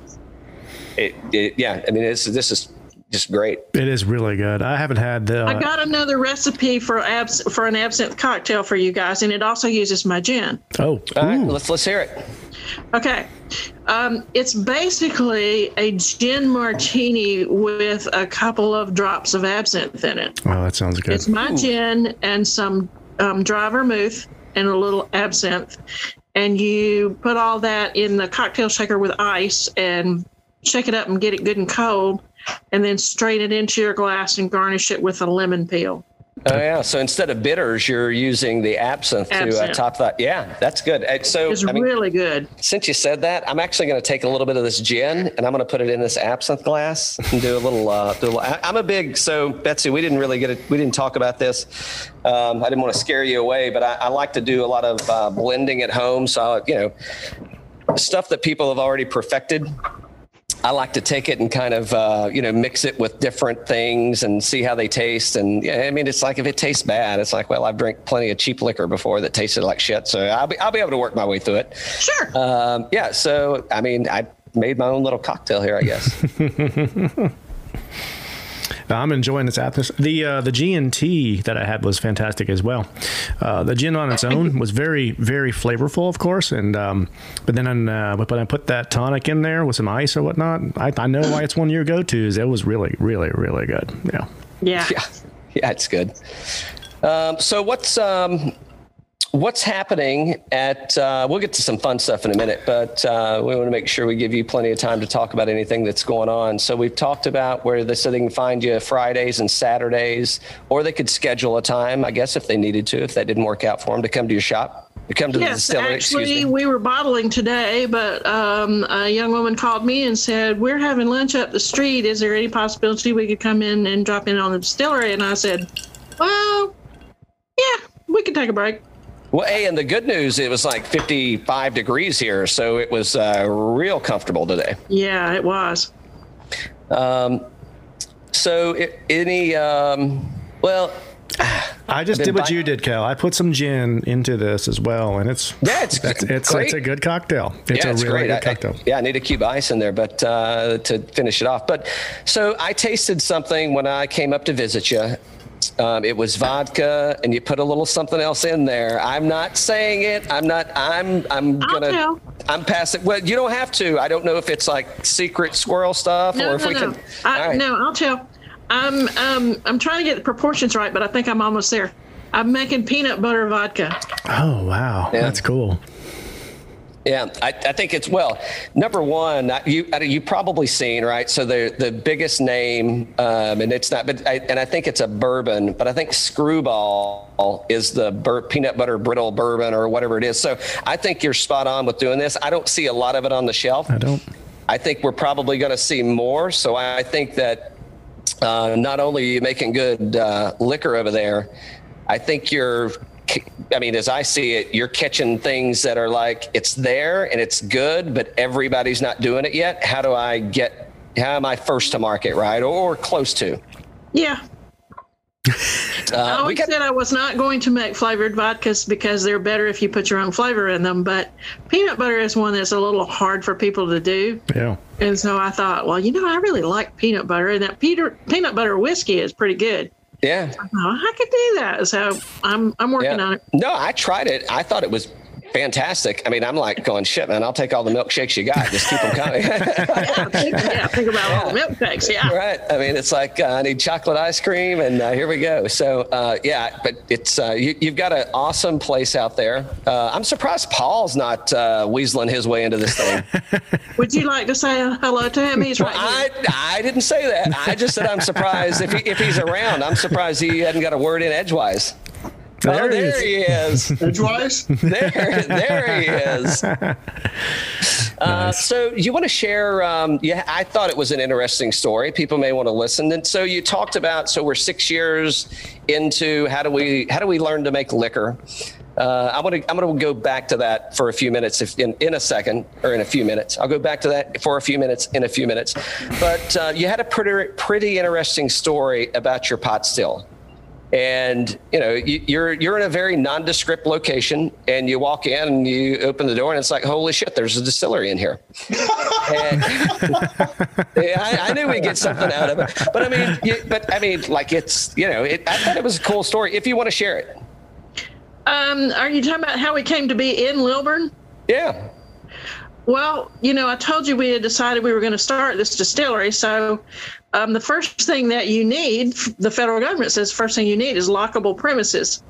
it, it, yeah, I mean, this is this is just great. It is really good. I haven't had the. I got another recipe for abs for an absinthe cocktail for you guys, and it also uses my gin. oh, All right, let's let's hear it. Okay. Um, it's basically a gin martini with a couple of drops of absinthe in it. oh, that sounds good. It's my gin and some um, dry vermouth and a little absinthe. And you put all that in the cocktail shaker with ice and shake it up and get it good and cold. And then strain it into your glass and garnish it with a lemon peel. Oh yeah. So instead of bitters, you're using the absinthe, to uh, top that. Yeah, that's good. So It's I mean, really good. since you said that, I'm actually going to take a little bit of this gin and I'm going to put it in this absinthe glass and do a little. Uh, do a little I, I'm a big so Betsy. We didn't really get it. We didn't talk about this. Um, I didn't want to scare you away, but I, I like to do a lot of uh, blending at home. So you know, stuff that people have already perfected. I like to take it and kind of uh, you know mix it with different things and see how they taste. And yeah, I mean, it's like if it tastes bad, it's like well, I've drank plenty of cheap liquor before that tasted like shit. So I'll be I'll be able to work my way through it. Sure. Um, yeah. So I mean, I made my own little cocktail here, I guess. I'm enjoying this atmosphere. The uh, the G and T that I had was fantastic as well. Uh, the gin on its own was very very flavorful, of course, and um, but then uh, but when I put that tonic in there with some ice or whatnot, I, I know why it's one of your go tos. It was really really really good. Yeah. yeah. yeah. Yeah, it's good. Um, so what's um, what's happening at? Uh, we'll get to some fun stuff in a minute, but uh, we want to make sure we give you plenty of time to talk about anything that's going on. So we've talked about where they so they can find you Fridays and Saturdays, or they could schedule a time, I guess, if they needed to, if that didn't work out for them, to come to your shop, to come to the distillery. actually, we were bottling today, but um, a young woman called me and said, We're having lunch up the street. Is there any possibility we could come in and drop in on the distillery? And I said, Well, yeah, we could take a break. Well, hey, and the good news, it was like 55 degrees here, so it was uh, real comfortable today. Yeah, it was. Um, so, i any, um, well, I just did what buy- you did, Cal. I put some gin into this as well, and it's Yeah, it's it's it's, great. it's a good cocktail. It's yeah, a it's really great. good I- I- cocktail. yeah, I need a cube ice in there, but uh, to finish it off. But so I tasted something when I came up to visit you. Um, it was vodka, and you put a little something else in there. I'm not saying it. I'm not. I'm. I'm gonna. I'm passing. Well, you don't have to. I don't know if it's like secret squirrel stuff No, or if no, we no. can. I, All right. No, I'll tell. I'm um, I'm trying to get the proportions right, but I think I'm almost there. I'm making peanut butter vodka. Oh wow, Yeah. that's cool. Yeah, I, I think it's well. Number one, you you probably seen right. So the the biggest name, um, and it's not, but I, and I think it's a bourbon, but I think Screwball is the bur- peanut butter brittle bourbon or whatever it is. So I think you're spot on with doing this. I don't see a lot of it on the shelf. I don't. I think we're probably going to see more. So I think that uh, not only are you making good uh, liquor over there, I think you're. I mean, as I see it, you're catching things that are like it's there and it's good, but everybody's not doing it yet. How do I get? How am I first to market, right, or close to? Yeah. I Uh, we always got, said I was not going to make flavored vodkas because they're better if you put your own flavor in them. But peanut butter is one that's a little hard for people to do. Yeah. And so I thought, well, you know, I really like peanut butter, and that peanut peanut butter whiskey is pretty good. Yeah, Oh, I could do that. So I'm I'm working on it. No, I tried it. I thought it was fantastic. I mean, I'm like going shit, man. I'll take all the milkshakes you got. Just keep them coming. Yeah, think, yeah, think about all the milkshakes. Yeah. Right. I mean, it's like uh, I need chocolate ice cream, and uh, here we go. So, uh, yeah, but it's uh, you, you've got an awesome place out there. Uh, I'm surprised Paul's not uh, weaseling his way into this thing. Would you like to say hello to him? He's right here. I I didn't say that. I just said I'm surprised if he, if he's around. I'm surprised he hadn't got a word in edgewise. There oh, he there he is. Edgewise? there, there he is. Uh, so you want to share? Um, yeah, I thought it was an interesting story. People may want to listen. And so you talked about. So we're six years into how do we how do we learn to make liquor? Uh, I'm gonna I'm gonna go back to that for a few minutes, if in, in a second or in a few minutes. I'll go back to that for a few minutes in a few minutes. But uh, you had a pretty pretty interesting story about your pot still and you know you, you're you're in a very nondescript location, and you walk in and you open the door, and it's like, holy shit, there's a distillery in here. and, yeah, I, I, knew we'd get something out of it, but I mean, you, but I mean, like it's you know, it, I thought it was a cool story. If you want to share it. Um, are you talking about how we came to be in Lilburn? Yeah. Well, you know, I told you we had decided we were going to start this distillery. So, um, the first thing that you need, the federal government says, first thing you need is lockable premises.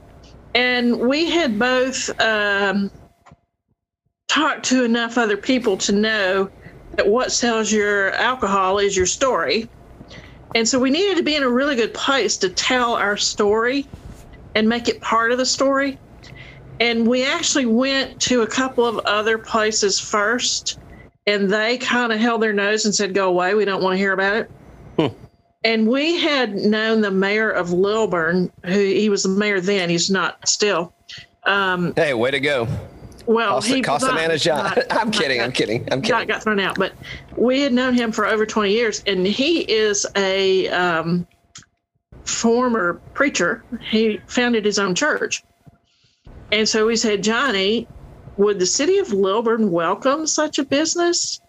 And we had both um, talked to enough other people to know that what sells your alcohol is your story. And so we needed to be in a really good place to tell our story and make it part of the story. And we actually went to a couple of other places first, and they kind of held their nose and said, Go away, we don't want to hear about it. Hmm. And we had known the mayor of Lilburn, who he was the mayor then, he's not still. Um, hey, way to go. Well, cost, he cost not, managed job. I'm kidding. Got, I'm kidding. I'm kidding. got thrown out, but we had known him for over 20 years, and he is a um, former preacher. He founded his own church. And so we said, Johnny, would the city of Lilburn welcome such a business?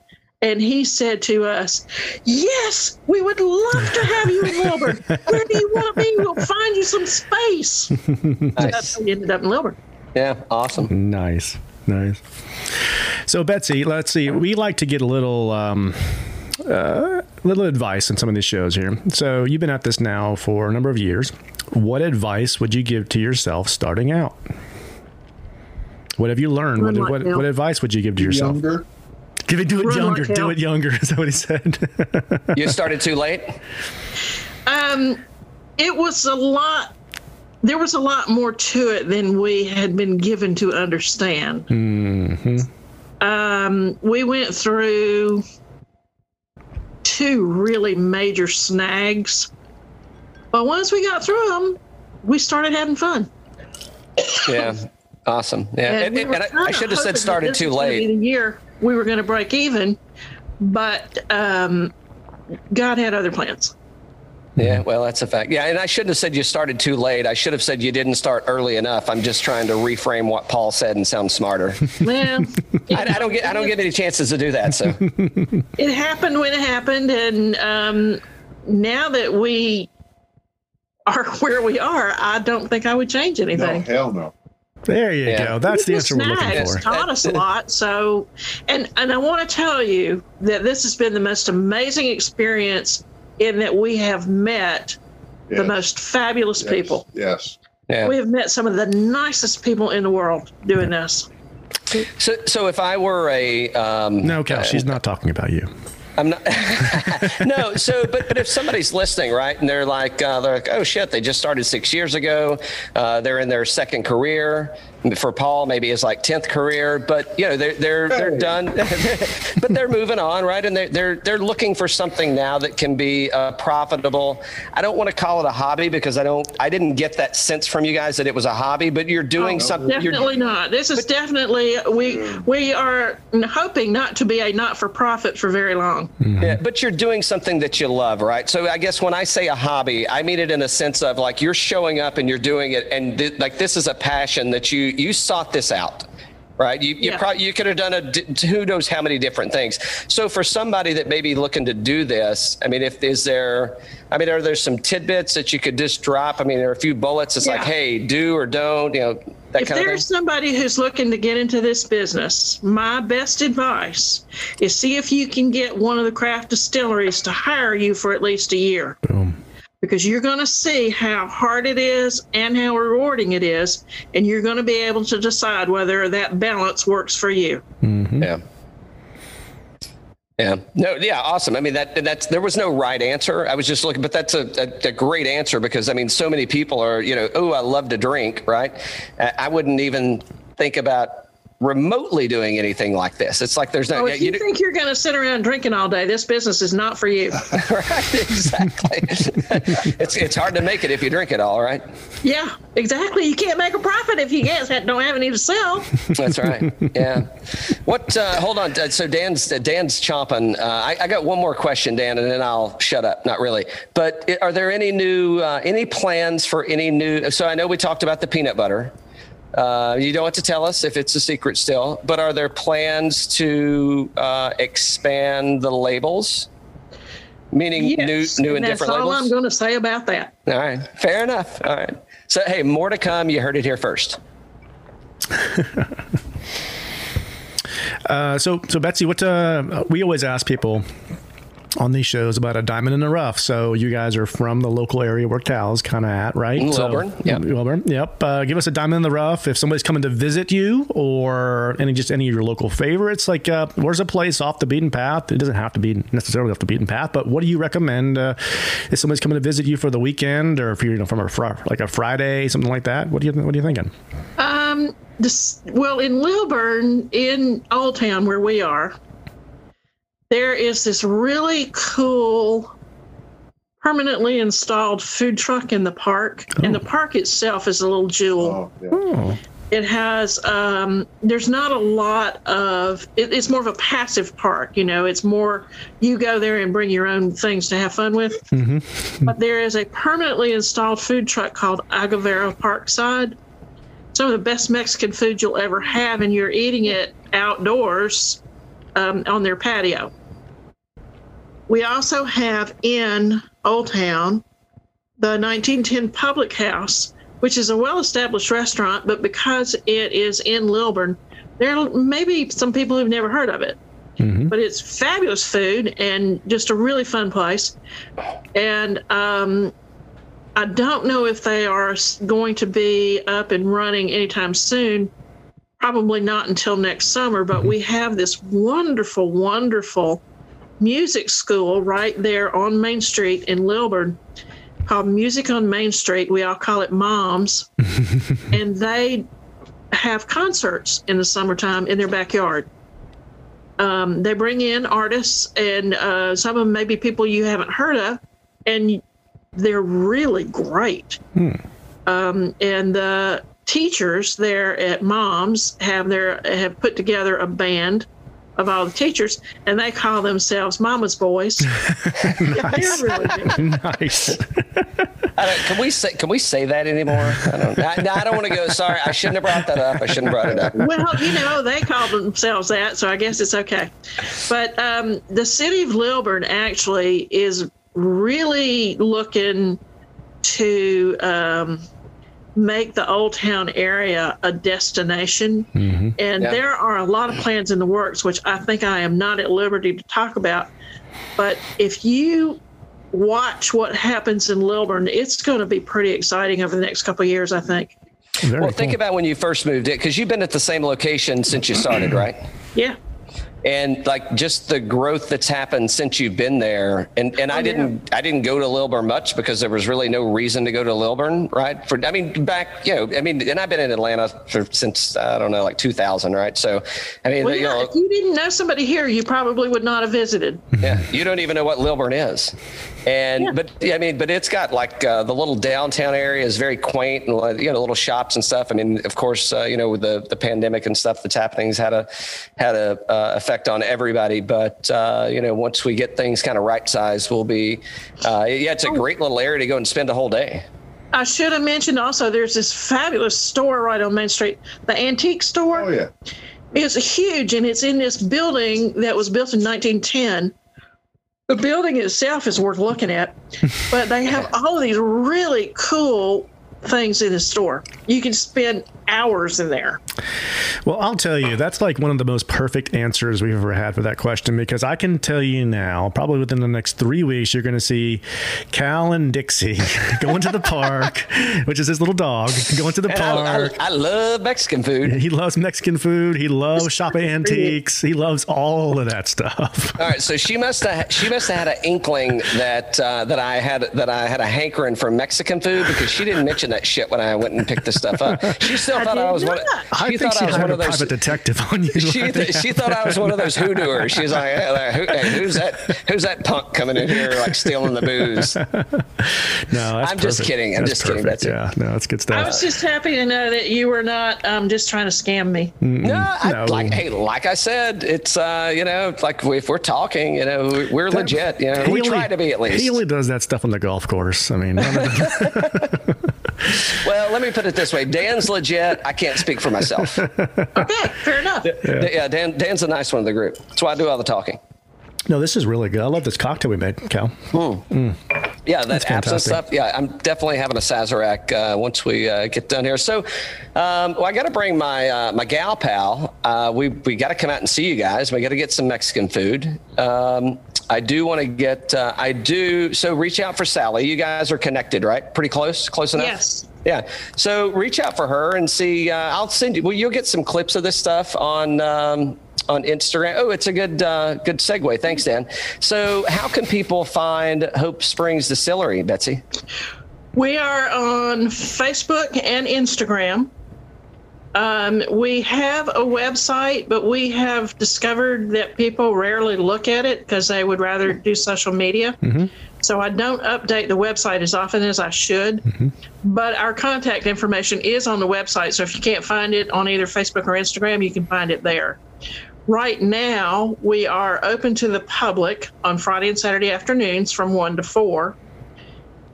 And he said to us, Yes, we would love to have you in Lilburn. Where do you want me? We'll find you some space. nice. That's how we ended up in Lilburn. Yeah, awesome. Nice, nice. So, Betsy, let's see. We like to get a little. Um, uh, little advice on some of these shows here. So you've been at this now for a number of years. What advice would you give to yourself starting out? What have you learned? What, what, what, advice would you give to yourself? Younger. Give it, do it Run younger. Like do it younger. Is that what he said? you started too late. Um, it was a lot. There was a lot more to it than we had been given to understand. Mm-hmm. Um, we went through two really major snags, but once we got through them, we started having fun. Yeah, Awesome. Yeah. And, and, we and I, I, should have said started too late. The year we were going to break even, but um, God had other plans. Yeah, well, that's a fact. Yeah, and I shouldn't have said you started too late. I should have said you didn't start early enough. I'm just trying to reframe what Paul said and sound smarter. Well, I, I, don't get I don't get any chances to do that. So it happened when it happened, and um, now that we are where we are, I don't think I would change anything. No, hell no. There you yeah. go. That's the answer we're looking for. taught us a lot. So, and and I want to tell you that this has been the most amazing experience in that we have met yes. the most fabulous yes. people. Yes. Yeah. We have met some of the nicest people in the world doing this. So, so if I were a um, no, Cal, uh, she's not talking about you. I'm not. no. So, but but if somebody's listening, right, and they're like, uh, they're like, oh shit, they just started six years ago. Uh, they're in their second career for Paul, maybe his like tenth career, but you know they're they're they're done, but they're moving on, right? And they're they're they're looking for something now that can be uh, profitable. I don't want to call it a hobby because I don't I didn't get that sense from you guys that it was a hobby, but you're doing oh, something. Definitely not. This is but, definitely we we are hoping not to be a not for profit for very long. Mm-hmm. Yeah, but you're doing something that you love, right? So I guess when I say a hobby, I mean it in a sense of like you're showing up and you're doing it, and th- like this is a passion that you you sought this out right? You you, yeah. probably, you could have done a who knows how many different things. So for somebody that may be looking to do this, I mean, if is there, I mean, are there some tidbits that you could just drop? I mean, there are a few bullets. It's yeah. like, hey, do or don't, you know. That if kind there's somebody who's looking to get into this business, my best advice is see if you can get one of the craft distilleries to hire you for at least a year. Boom because you're going to see how hard it is and how rewarding it is, and you're going to be able to decide whether that balance works for you. Mm-hmm. Yeah. Yeah. No. Yeah. Awesome. I mean, that that's there was no right answer. I was just looking, but that's a, a, a, great answer because I mean, so many people are, you know, oh, I love to drink, right? I wouldn't even think about remotely doing anything like this. It's like there's no. Oh, if you, you think you're going to sit around drinking all day, this business is not for you. right, exactly. it's it's hard to make it if you drink it all, right? Yeah, exactly. You can't make a profit if you guys don't have any to sell. That's right. Yeah. What? Uh, hold on. So Dan's Dan's chomping. Uh, I, I, got one more question, Dan, and then I'll shut up. Not really. But are there any new uh, any plans for any new? So I know we talked about the peanut butter. Uh, you don't have to tell us if it's a secret still, but are there plans to uh, expand the labels? Meaning yes, new, new and, and different labels? That's all I'm going to say about that. All right. Fair enough. All right. So, hey, more to come. You heard it here first. uh, so, so Betsy, what uh, we always ask people on these shows about a diamond in the rough. So you guys are from the local area where Cal's kind of at, right? Lilburn. So, yep. Lilburn. Yep. Uh, give us a diamond in the rough if somebody's coming to visit you or any just any of your local favorites. Like, uh, where's a place off the beaten path? It doesn't have to be necessarily off the beaten path, but what do you recommend uh, if somebody's coming to visit you for the weekend or if you're you know from a fr- like a Friday, something like that? What do you what are you thinking? Um. This, well, in Lilburn, in Old Town, where we are, there is this really cool permanently installed food truck in the park, oh. and the oh. park itself is a little jewel. Oh, yeah. oh. It has um, there's not a lot of it, it's more of a passive park. You know, it's more you go there and bring your own things to have fun with. Mm-hmm. But there is a permanently installed food truck called Agavero Parkside. Some of the best Mexican food you'll ever have, and you're eating it outdoors um, on their patio. We also have in Old Town the 1910 Public House, which is a well established restaurant, but because it is in Lilburn, there may be some people who've never heard of it. Mm-hmm. But it's fabulous food and just a really fun place. And um, I don't know if they are going to be up and running anytime soon probably not until next summer, but we have this wonderful, wonderful music school right there on Main Street in Lilburn called Music on Main Street. We all call it Moms. and they have concerts in the summertime in their backyard. Um, they bring in artists, and uh, some of them may be people you haven't heard of, and they're really great. Hmm. Um, and the teachers there at Moms have their have put together a band of all the teachers, and they call themselves Mama's Boys. nice. Really nice. can we say can we say that anymore? I don't. I, no, I don't want to go. Sorry, I shouldn't have brought that up. I shouldn't have brought it up. Well, you know, they call themselves that, so I guess it's okay. But um, the city of Lilburn actually is really looking to. Um, make the Old Town area a destination. Mm-hmm. And yeah. there are a lot of plans in the works, which I think I am not at liberty to talk about. But if you watch what happens in Lilburn, it's going to be pretty exciting over the next couple of years, I think. Very well, cool. think about when you first moved it, because you've been at the same location since you started, right? Yeah and like just the growth that's happened since you've been there. And and oh, I didn't yeah. I didn't go to Lilburn much because there was really no reason to go to Lilburn, right? For I mean back you know I mean and I've been in Atlanta for since I don't know like 2000, right? So I mean well, you know if you didn't know somebody here, you probably would not have visited. Yeah, you don't even know what Lilburn is. And yeah. but I mean, but it's got like uh, the little downtown area is very quaint and you know little shops and stuff. I mean, of course, uh, you know with the the pandemic and stuff that's happening has had a had a uh, effect on everybody. But uh, you know, once we get things kind of right sized, we'll be uh, yeah, it's a oh. great little area to go and spend a whole day. I should have mentioned also there's this fabulous store right on Main Street, the antique store. Oh yeah. It's huge and it's in this building that was built in 1910 the building itself is worth looking at, but they have all of these really cool things in the store. You can spend hours in there. Well, I'll tell you, that's like one of the most perfect answers we've ever had for that question because I can tell you now, probably within the next three weeks, you're going to see Cal and Dixie going to the park, which is his little dog, going to the and park. I, I, I, love Mexican food. He loves Mexican food. He loves shopping antiques. He loves all of that stuff. All right, so she must have she must have had an inkling that uh, that I had that I had a hankering for Mexican food because she didn't mention watching that shit when I went and picked this stuff up. She still thought I did was one. not. She I think thought she I was one a of those. private detective on you. She, th- she thought I was one of those hoodooers. She's like, hey, who, hey, who's that? Who's that punk coming in here like stealing the booze? no, that's I'm just kidding. I'm That's just kidding. perfect. That's it. yeah, no, that's good stuff. I stuff. was just happy to know that you were not um, just trying to scam me. No, I, No. like hey, like I said, it's uh, you know, like if we're talking, you know, we're- we're legit. You know, we He try to be at least. He only does that stuff on the golf course. I mean, none of the- Well, let me put it this way: Dan's legit. I can't speak for myself. Okay, fair enough. yeah, Dan, Dan's a nice one of the group. That's why I do all the talking. no, this is really good. I love this cocktail we made, Cal. Yeah, that absinthe fantastic. stuff. Yeah, I'm definitely having a Sazerac uh, once we uh, get done here. So, um, well, I got to bring my uh, my gal pal. Uh, we we got to come out and see you guys. We got to get some Mexican food. Um, I do want to get. Uh, I do. So reach out for Sally. You guys are connected, right? Pretty close. Close enough. Yes. Yeah. So reach out for her and see. Uh, I'll send you. Well, you'll get some clips of this stuff on. Um, on Instagram. Oh, it's a good uh, good segue. Thanks, Dan. So, how can people find Hope Springs Distillery, Betsy? We are on Facebook and Instagram. Um, we have a website, but we have discovered that people rarely look at it because they would rather do social media. So I don't update the website as often as I should. But our contact information is on the website. So if you can't find it on either Facebook or Instagram, you can find it there. Right now, we are open to the public on Friday and Saturday afternoons from 1 to 4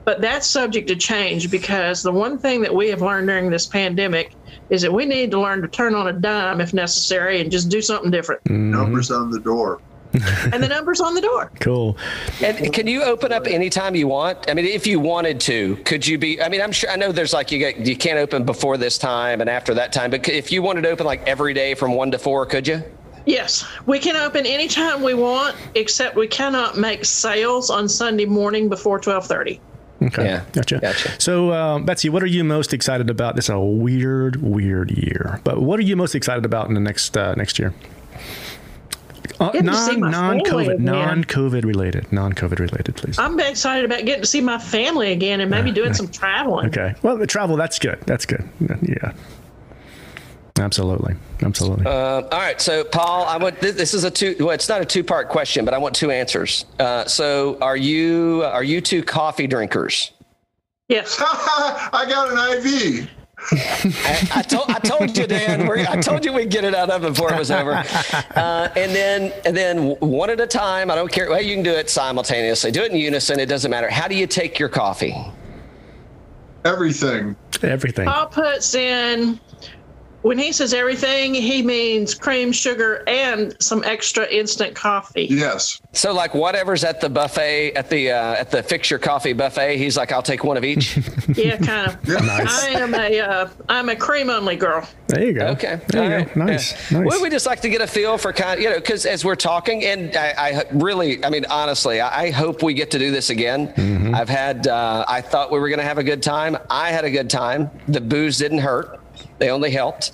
but that's subject to change because the one thing that we have learned during this pandemic is that we need to learn to turn on a dime if necessary and just do something different. Mm-hmm. Numbers on the door. and the number's on the door. Cool. And can you open up anytime you want? I mean, if you wanted to, could you be? I mean, I'm sure. I know there's like you get you can't open before this time and after that time, but if you wanted to open like every day from one to four, could you? Yes, we can open anytime we want, except we cannot make sales on Sunday morning before 1230. Okay. Yeah, Gotcha. gotcha. So, um, Betsy, what are you most excited about? This is a weird, weird year, but what are you most excited about in the next uh, next year? Uh, Getting to see non my non family COVID non COVID related non COVID related, please. I'm excited about getting to see my family again and maybe doing some traveling. Okay. Well, the travel that's good. That's good. Yeah. Absolutely. Absolutely. Um, all right, so Paul, I want this, this is a two. Well, it's not a two-part question, but I want two answers. Uh, so, are you are you two coffee drinkers? Yes. I got an IV. I, I told I told you, Dan. We're, I told you we'd get it out of it before it was over. Uh, and then and then one at a time. I don't care. Well, you can do it simultaneously. Do it in unison. It doesn't matter. How do you take your coffee? Everything. Everything. Paul puts in when he says everything, he means cream, sugar, and some extra instant coffee. Yes. So, like whatever's at the buffet at the uh, at the fix your coffee buffet, he's like, "I'll take one of each." Yeah, kind of. Nice. I am a uh, I'm a cream only girl. There you go. Okay. There All you right. go. Nice. Yeah. Nice. Well, we just like to get a feel for kind of, you know, because as we're talking, and I, I really, I mean, honestly, I, I hope we get to do this again. Mm-hmm. I've had, uh, I thought we were going to have a good time. I had a good time. The booze didn't hurt. They only helped.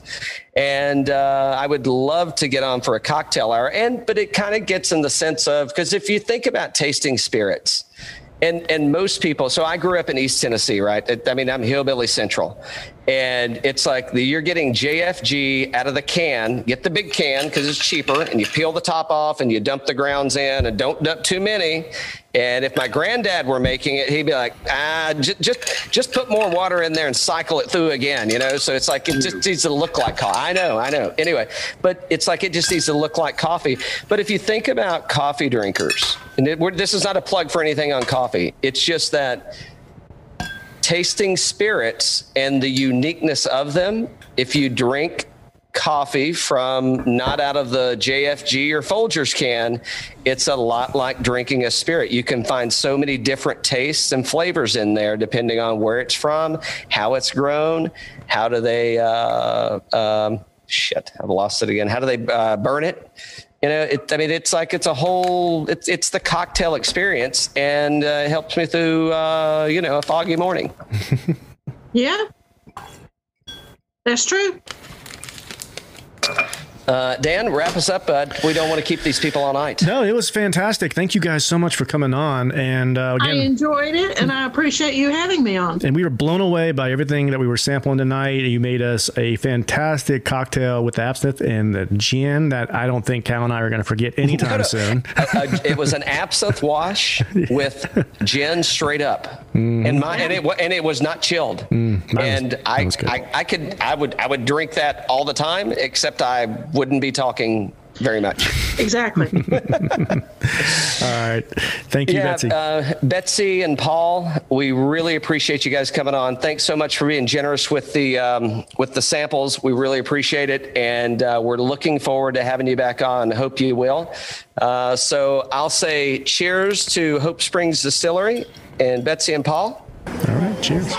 And uh, I would love to get on for a cocktail hour. And, but it kind of gets in the sense of, because if you think about tasting spirits, and and most people so i grew up in east tennessee right i mean i'm hillbilly central and it's like the, you're getting jfg out of the can. Get the big can because it's cheaper and you peel the top off and you dump the grounds in and don't dump too many. And if my granddad were making it he'd be like ah just just, just put more water in there and cycle it through again you know? So it's like it just needs to look like coffee. I know i know. Anyway but it's like it just needs to look like coffee. But if you think about coffee drinkers and it, this is not a plug for anything on coffee. It's just that tasting spirits and the uniqueness of them if you drink coffee from not out of the JFG or Folgers can, it's a lot like drinking a spirit. You can find so many different tastes and flavors in there depending on where it's from, how it's grown, how do they, uh, um, shit, I've lost it again. How do they uh, burn it? You know, it, I mean, it's like it's a whole, it's, it's the cocktail experience and uh, it helps me through, uh, you know, a foggy morning. Yeah. That's true. Uh, Dan, wrap us up. Uh, we don't want to keep these people all night. No, it was fantastic. Thank you guys so much for coming on. And uh, I enjoyed it, and I appreciate you having me on. and we were blown away by everything that we were sampling tonight. You made us a fantastic cocktail with the absinthe and the gin that I don't think Cal and I are going to forget anytime No, no. soon. It was an absinthe wash with gin straight up, Mm-hmm. and my and it and it was not chilled. mine and that I, was good. I I could I would I would drink that all the time, except I wouldn't be talking very much. Exactly. All right. Thank you, Betsy. Uh, Betsy and Paul, we really appreciate you guys coming on. Thanks so much for being generous with the um, with the samples. We really appreciate it, and uh, we're looking forward to having you back on. Hope you will. Uh, so I'll say cheers to Hope Springs Distillery and Betsy and Paul. All right. Cheers.